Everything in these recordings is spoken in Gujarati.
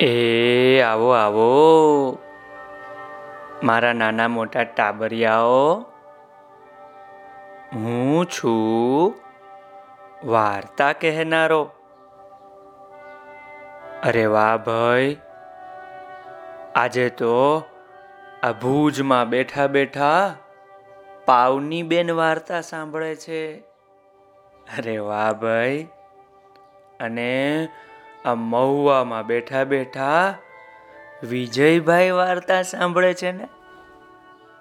એ, આવો આવો. મારા નાના મોટા ટાબરિયાઓ, હું છું વાર્તા કહેનારો. અરે વાહ ભાઈ, આજે તો આ ભુજમાં બેઠા બેઠા પાવની બેન વાર્તા સાંભળે છે. અરે વાહ ભાઈ, અને આ મહુવામાં બેઠા બેઠા વિજયભાઈ વાર્તા સાંભળે છે ને?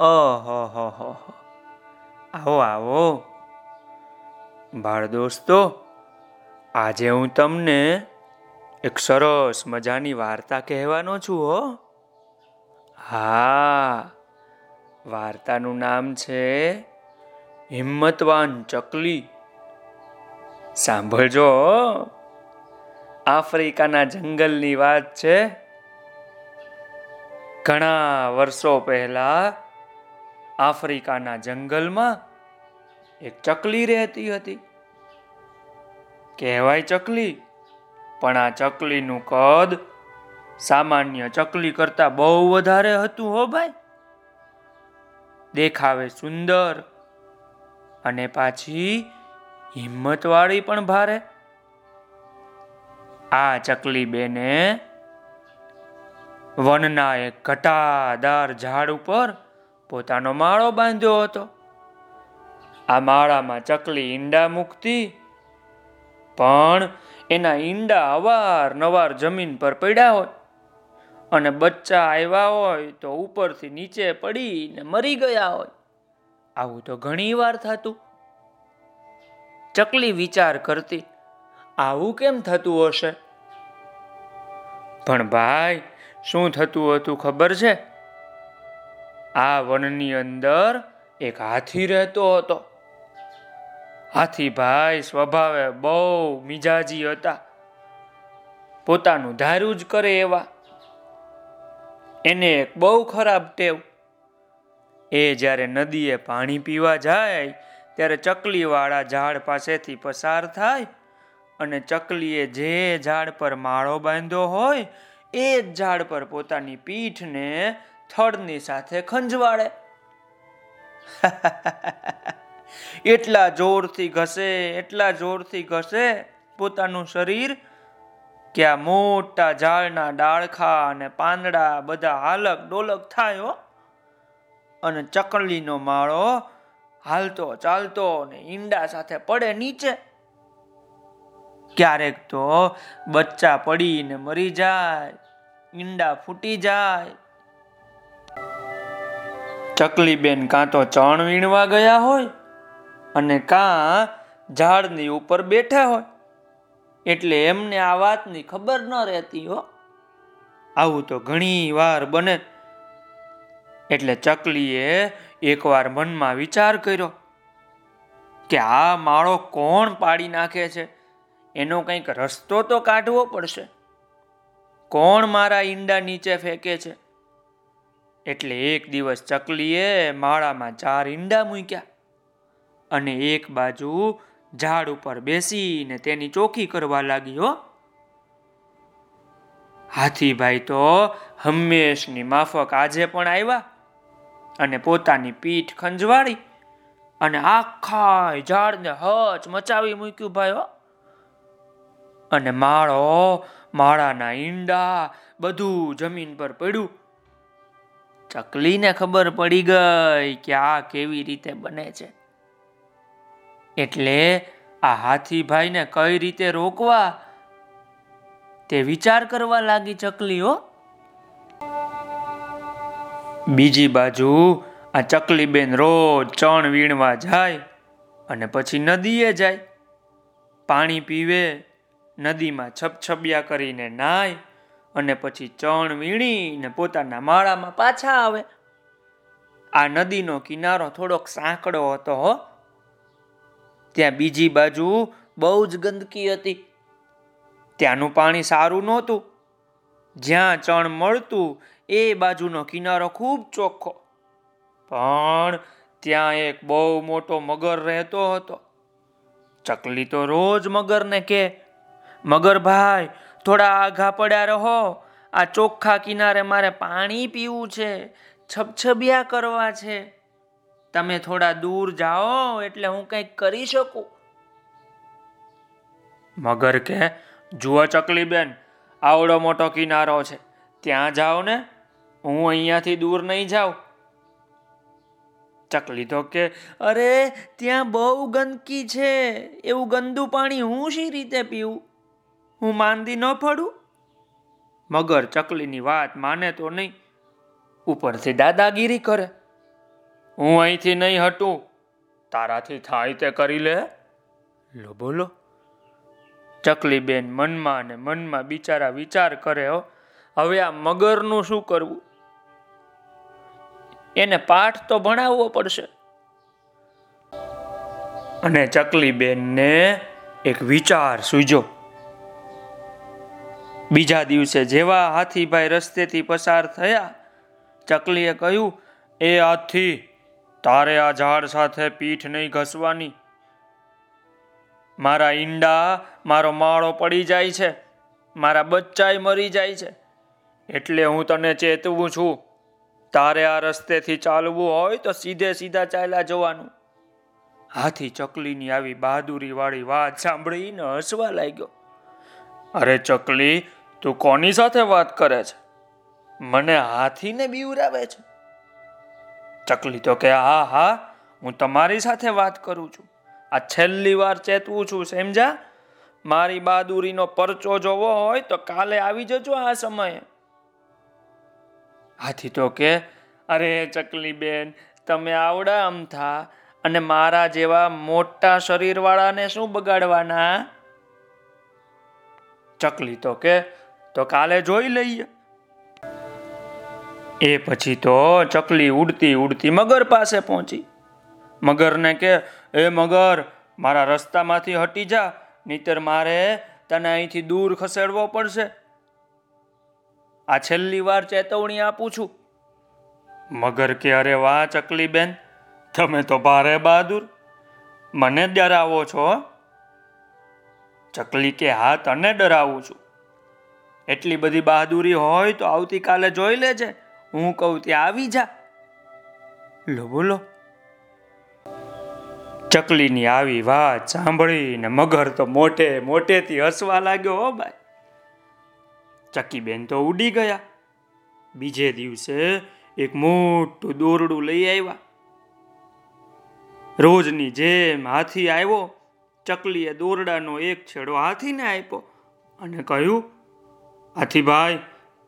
ઓહો, હો હો આવો આવો. બાળ દોસ્તો, આજે હું તમને એક સરસ મજાની વાર્તા કહેવાનો છું, હો. હા, વાર્તાનું નામ છે હિંમતવાન ચકલી. સાંભળજો આફ્રિકાના જંગલની વાત છે. ઘણા વર્ષો પહેલા આફ્રિકાના જંગલમાં એક ચકલી રહેતી હતી. કહેવાય ચકલી, પણ આ ચકલીનું કદ સામાન્ય ચકલી કરતા બહુ વધારે હતું હો ભાઈ. દેખાવે સુંદર અને પાછી હિંમતવાળી પણ ભારે. આ ચકલી બેને વનના એક ઘટાદાર ઝાડ ઉપર પોતાનો માળો બાંધ્યો હતો. આ માળામાં ચકલી ઈંડા મૂકતી, પણ એના ઈંડા અવારનવાર જમીન પર પડ્યા હોય અને બચ્ચા આવ્યા હોય તો ઉપરથી નીચે પડીને મરી ગયા હોય. આવું તો ઘણી વાર થતું. ચકલી વિચાર કરતી આવું કેમ થતું હશે? પણ ભાઈ, શું થતું હતું ખબર છે? આ વનની અંદર એક હાથી રહેતો હતો. હાથી ભાઈ સ્વભાવે બહુ મિજાજી હતા. પોતાનું ધાર્યું જ કરે એવા. એને એક બહુ ખરાબ ટેવ. એ જ્યારે નદીએ પાણી પીવા જાય, ત્યારે ચકલીવાળા ઝાડ પાસેથી પસાર થાય અને ચકલીએ જે ઝાડ પર માળો બાંધ્યો હોય, એ જ ઝાડ પર પોતાની પીઠને થડની સાથે ખંજવાળે. એટલા જોરથી ઘસે, એટલા જોરથી ઘસે પોતાનું શરીર કે આ મોટા ઝાડના ડાળખા અને પાંદડા બધા હાલક ડોલક થાય અને ચકલીનો માળો હાલતો ચાલતો ને ઈંડા સાથે પડે નીચે. ક્યારેક તો બચ્ચા પડીને મરી જાય, ઈંડા ફૂટી જાય. ચકલી બેન કાં તો ચણ વીણવા ગયા હોય અને કાં ઝાડની ઉપર બેઠા હોય. એટલે એમને આ વાતની ખબર ન રહેતી હો. આવું તો ઘણી વાર બને. એટલે ચકલીએ એકવાર મનમાં વિચાર કર્યો કે આ માળો કોણ પાડી નાખે છે? એનો કંઈક રસ્તો તો કાઢવો પડશે. કોણ મારા ઈંડા નીચે ફેંકે છે? એટલે એક દિવસ ચકલીએ માળામાં ચાર ઈંડા મૂક્યા અને એક બાજુ ઝાડ ઉપર બેસીને તેની ચોખી કરવા લાગી હો. હાથીભાઈ તો હંમેશની માફક આજે પણ આવ્યા અને પોતાની પીઠ ખંજવાળી અને આખા ઝાડને હચ મચાવી મૂક્યું, ભાઈ અને માળો, માળાના ઈંડા, બધું જમીન પર પડ્યું. ચકલીને ખબર પડી ગઈ કે આ કેવી રીતે બને છે. એટલે આ હાથીભાઈને કઈ રીતે રોકવા તે વિચાર કરવા લાગી ચકલીઓ. બીજી બાજુ આ ચકલી બેન રોજ ચણ વીણવા જાય અને પછી નદીએ જાય. પાણી પીવે નદીમાં છપછપિયા કરીને નાય અને પછી ચણ વીણીને પોતાના માળામાં પાછા આવે. આ નદીનો કિનારો થોડોક સાંકડો હતો હો. ત્યાં બીજી બાજુ બહુ જ ગંદકી હતી. ત્યાંનું પાણી સારું નહોતું. જ્યાં ચણ મળતું એ બાજુનો કિનારો ખૂબ ચોખ્ખો. પણ ત્યાં એક બહુ મોટો મગર રહેતો હતો. ચકલી તો રોજ મગરને કે મગર ભાઈ, થોડા આઘા પડ્યા રહો. આ ચોખ્ખા કિનારે મારે પાણી પીવું છે, છબછબિયા કરવા છે. તમે થોડા દૂર જાઓ એટલે હું કંઈક કરી શકું. મગર કે, જુઓ ચકલી બેન આવડો મોટો કિનારો છે. ત્યાં જાઓ ને, હું અહીંયાથી દૂર નહીં જાઉં. ચકલી તો કે, અરે, ત્યાં બહુ ગંદકી છે. એવું ગંદુ પાણી હું શી રીતે પીવું? હું માંદી ન પડું મગર ચકલીની વાત માને તો નહીં. ઉપરથી દાદાગીરી કરે. હું અહીંથી નહીં હટું. તારાથી થાય તે કરી લે. લો બોલો. ચકલી બેન મનમાં અને મનમાં બિચારા વિચાર કરે હો. હવે આ મગરનું શું કરવું? એને પાઠ તો ભણાવવો પડશે. અને ચકલી બેનને એક વિચાર સૂજો. બીજા દિવસે જેવા હાથીભાઈ રસ્તેથી પસાર થયા, ચકલીએ કહ્યું, એ હાથી, તારે આ ઝાડ સાથે પીઠ નહીં ઘસવાની. મારા ઈંડા, મારો માળો પડી જાય છે, મારા બચ્ચાય મરી જાય છે, એટલે હું તને ચેતવું છું. તારે આ રસ્તેથી ચાલવું હોય તો સીધે સીધા ચાલ્યા જવાનું. હાથી ચકલીની આવી બહાદુરીવાળી વાત સાંભળીને હસવા લાગ્યો. અરે ચકલી તું કોની સાથે વાત કરે છે? મને હાથીને બીવરાવે છે. ચકલી તો કે, હા હા, હું તમારી સાથે વાત કરું છું. આ છેલ્લી વાર ચેતવું છું સમજા મારી બહાદુરીનો પરચો જોવો હોય તો કાલે આવી જજો આ સમયે. હાથી તો કે, અરે ચકલી બેન, તમે આવડા અમથા અને મારા જેવા મોટા શરીરવાળાને શું બગાડવાના? ચકલી તો કે તો કાલે જોઈ લઈએ. એ પછી તો ચકલી ઉડતી ઉડતી મગર પાસે પહોંચી. મગરને કે, એ મગર, મારા રસ્તામાંથી હટી જા નહીતર મારે તને અહીંથી દૂર ખસેડવો પડશે. આ છેલ્લી વાર ચેતવણી આપું છું. મગર કે, અરે વાહ ચકલી બેન તમે તો ભારે બહાદુર. મને ડરાવો છો. ચકલી કે, હા, તને ડરાવું છું. એટલી બધી બહાદુરી હોય તો આવતીકાલે જોઈ લેજે. હું કહું, ત્યાં આવી જા. લો, બોલો. ચકલીની આવી વાત સાંભળીને મગર તો મોટે મોટેથી હસવા લાગ્યો, હો ભાઈ. ચકીબેન તો ઉડી ગયા. બીજે દિવસે એક મોટું દોરડું લઈ આવ્યા. રોજની જેમ હાથી આવ્યો, ચકલીએ દોરડાનો એક છેડો હાથીને આપ્યો અને કહ્યું હાથીભાઈ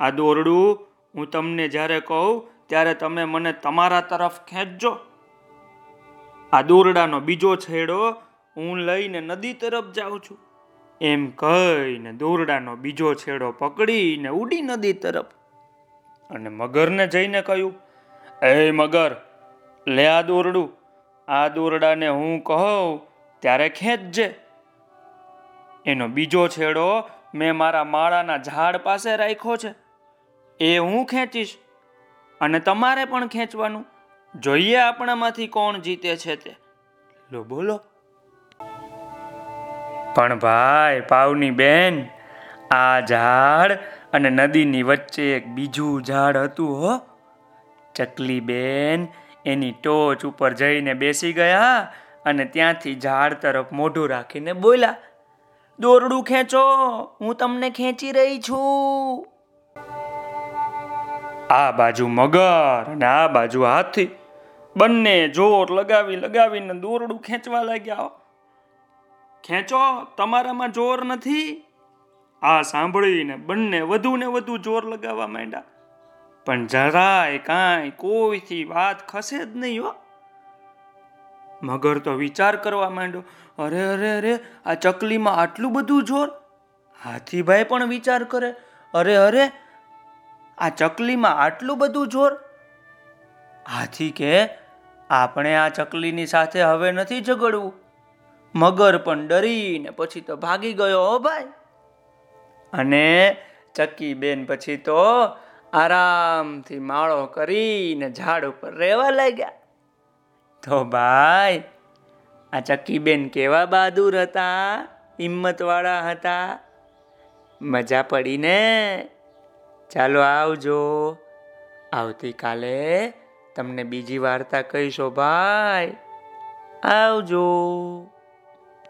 આ દોરડું હું તમને જ્યારે કહું ત્યારે તમે મને તમારા તરફ ખેંચજો. આ દોરડાનો બીજો છેડો હું લઈને નદી તરફ જાઉં છું. એમ કહીને દોરડાનો બીજો છેડો પકડીને ઉડી નદી તરફ. અને મગરને જઈને કહ્યું, એ મગર, લે આ દોરડું. આ દોરડાને હું કહું ત્યારે ખેંચજે. એનો બીજો છેડો મેં મારા માળાના ઝાડ પાસે રાખ્યો છે. એ હું ખેંચીશ અને તમારે પણ ખેંચવાનું. જોઈએ આપણામાંથી કોણ જીતે છે તે. લો, બોલો. પણ ભાઈ, પાવની બેન, આ ઝાડ અને નદીની વચ્ચે એક બીજું ઝાડ હતું હો. ચકલી બેન એની ટોચ ઉપર જઈને બેસી ગયા અને ત્યાંથી ઝાડ તરફ મોઢું રાખીને બોલ્યા દોરડું ખેંચો, હું તમને ખેંચી રહી છું. આ બાજુ મગર અને આ બાજુ હાથી, બંને જોર લગાવી લગાવીને દોરડું ખેંચવા લાગ્યા. ખેંચો, તમારામાં જોર નથી? આ સાંભળીને બંને વધુ ને વધુ જોર લગાવવા માંડ્યા. પણ જરાય કાંઈ કોઈથી વાત ખસે જ નહીં હો. મગર તો વિચાર કરવા માંડ્યો, અરે અરે અરે, આ ચકલીમાં આટલું બધું જોર? હાથીભાઈ પણ વિચાર કરે, અરે અરે, આ ચકલીમાં આટલું બધું જોર? હાથી કે, આપણે આ ચકલીની સાથે હવે નથી ઝઘડવું. મગર પણ ડરીને પછી તો ભાગી ગયો, હો ભાઈ. અને ચકી બેન પછી તો આરામથી માળો કરીને ઝાડ ઉપર રહેવા લાગ્યા. તો ભાઈ, આ ચક્કીબેન કેવા બહાદુર હતા, હિંમતવાળા હતા. મજા પડી ને? ચાલો આવજો. આવતીકાલે તમને બીજી વાર્તા કહીશો ભાઈ. આવજો.